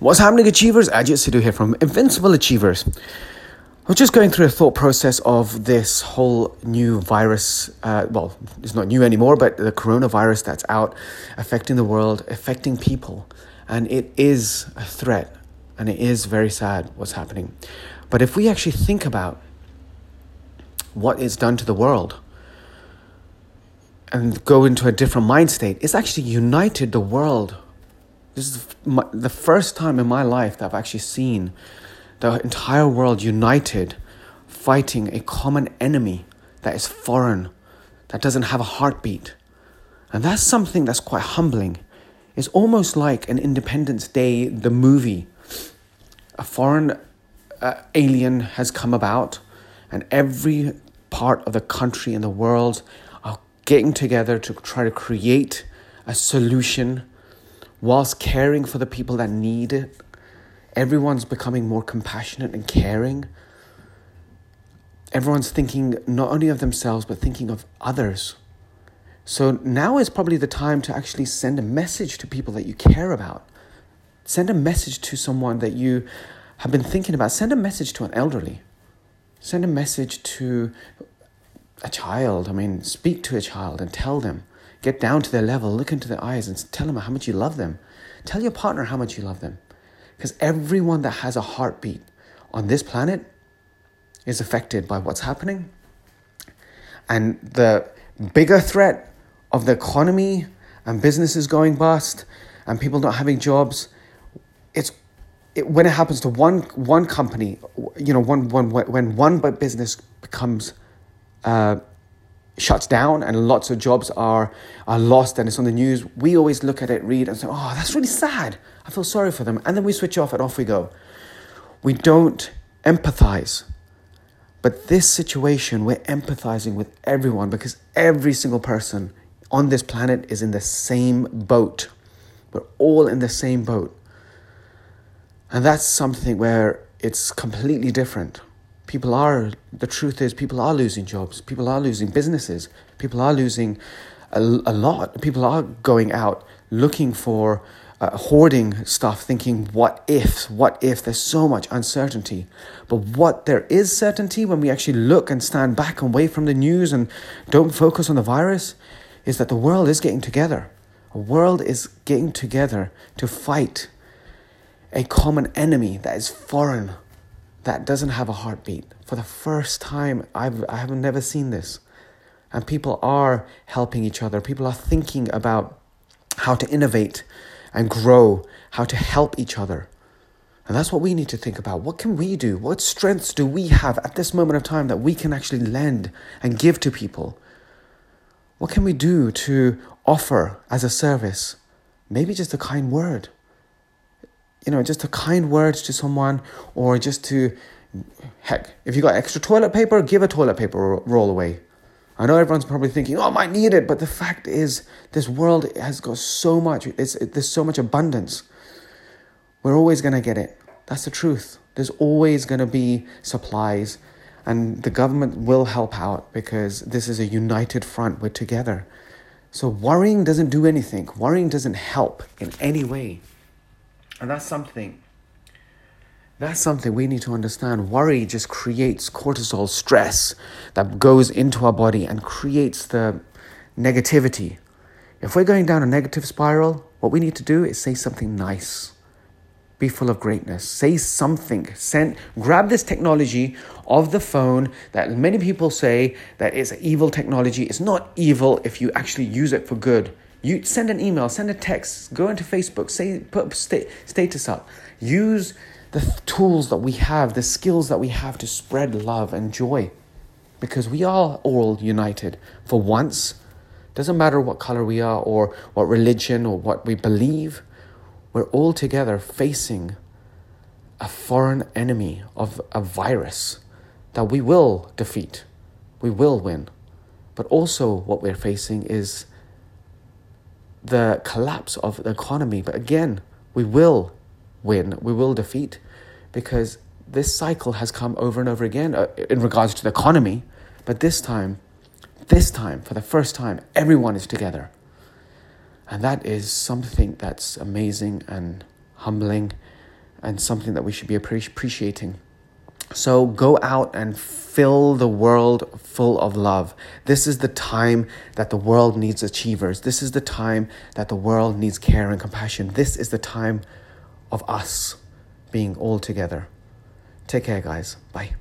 What's happening, achievers? Ajit Sidhu here from Invincible Achievers. I'm just going through a thought process of this whole new virus. Uh, well, it's not new anymore, but the coronavirus that's out affecting the world, affecting people. And it is a threat, and it is very sad what's happening. But if we actually think about what it's done to the world and go into a different mind state, it's actually united the world this is my, the first time in my life that I've actually seen the entire world united fighting a common enemy that is foreign, that doesn't have a heartbeat. And that's something that's quite humbling. It's almost like an Independence Day, the movie. A foreign uh, alien has come about, and every part of the country and the world are getting together to try to create a solution whilst caring for the people that need it. Everyone's becoming more compassionate and caring. Everyone's thinking not only of themselves, but thinking of others. So now is probably the time to actually send a message to people that you care about. Send a message to someone that you have been thinking about. Send a message to an elderly. Send a message to a child. I mean, speak to a child and tell them Get down to their level, look into their eyes, and tell them how much you love them. Tell your partner how much you love them. Because everyone that has a heartbeat on this planet is affected by what's happening. And the bigger threat of the economy and businesses going bust and people not having jobs, it's it, when it happens to one one company, you know, one one when one business becomes uh, shuts down and lots of jobs are, are lost and it's on the news, we always look at it, read, and say, oh, that's really sad. I feel sorry for them. And then we switch off and off we go. We don't empathize. But this situation, we're empathizing with everyone because every single person on this planet is in the same boat. We're all in the same boat. And that's something where it's completely different people are, the truth is, people are losing jobs, people are losing businesses, people are losing a, a lot. People are going out looking for, uh, hoarding stuff, thinking, what if, what if? There's so much uncertainty. But what there is certainty when we actually look and stand back away from the news and don't focus on the virus is that the world is getting together. A world is getting together to fight a common enemy that is foreign that doesn't have a heartbeat. For the first time, I've, I have never seen this. And people are helping each other. People are thinking about how to innovate and grow, how to help each other. And that's what we need to think about. What can we do? What strengths do we have at this moment of time that we can actually lend and give to people? What can we do to offer as a service? Maybe just a kind word you know, just a kind word to someone or just to, heck, if you got extra toilet paper, give a toilet paper roll away. I know everyone's probably thinking, oh, I might need it, but the fact is, this world has got so much, it's, it, there's so much abundance. We're always going to get it. That's the truth. There's always going to be supplies, and the government will help out because this is a united front. We're together. So worrying doesn't do anything, worrying doesn't help in any way. And that's something. That's something we need to understand. Worry just creates cortisol stress that goes into our body and creates the negativity. If we're going down a negative spiral, what we need to do is say something nice. Be full of greatness. Say something. Send, grab this technology of the phone that many people say that is evil technology. It's not evil if you actually use it for good. You send an email, send a text, go into Facebook, say put sta- status up. Use the th- tools that we have, the skills that we have to spread love and joy, because we are all united for once. Doesn't matter what color we are, or what religion, or what we believe. We're all together facing a foreign enemy of a virus that we will defeat. We will win. But also, what we're facing is the collapse of the economy. But again, we will win, we will defeat, because this cycle has come over and over again uh, in regards to the economy. But this time, this time, for the first time, everyone is together. And that is something that's amazing and humbling and something that we should be appreciating. So go out and fill the world full of love. This is the time that the world needs achievers. This is the time that the world needs care and compassion. This is the time of us being all together. Take care, guys. Bye.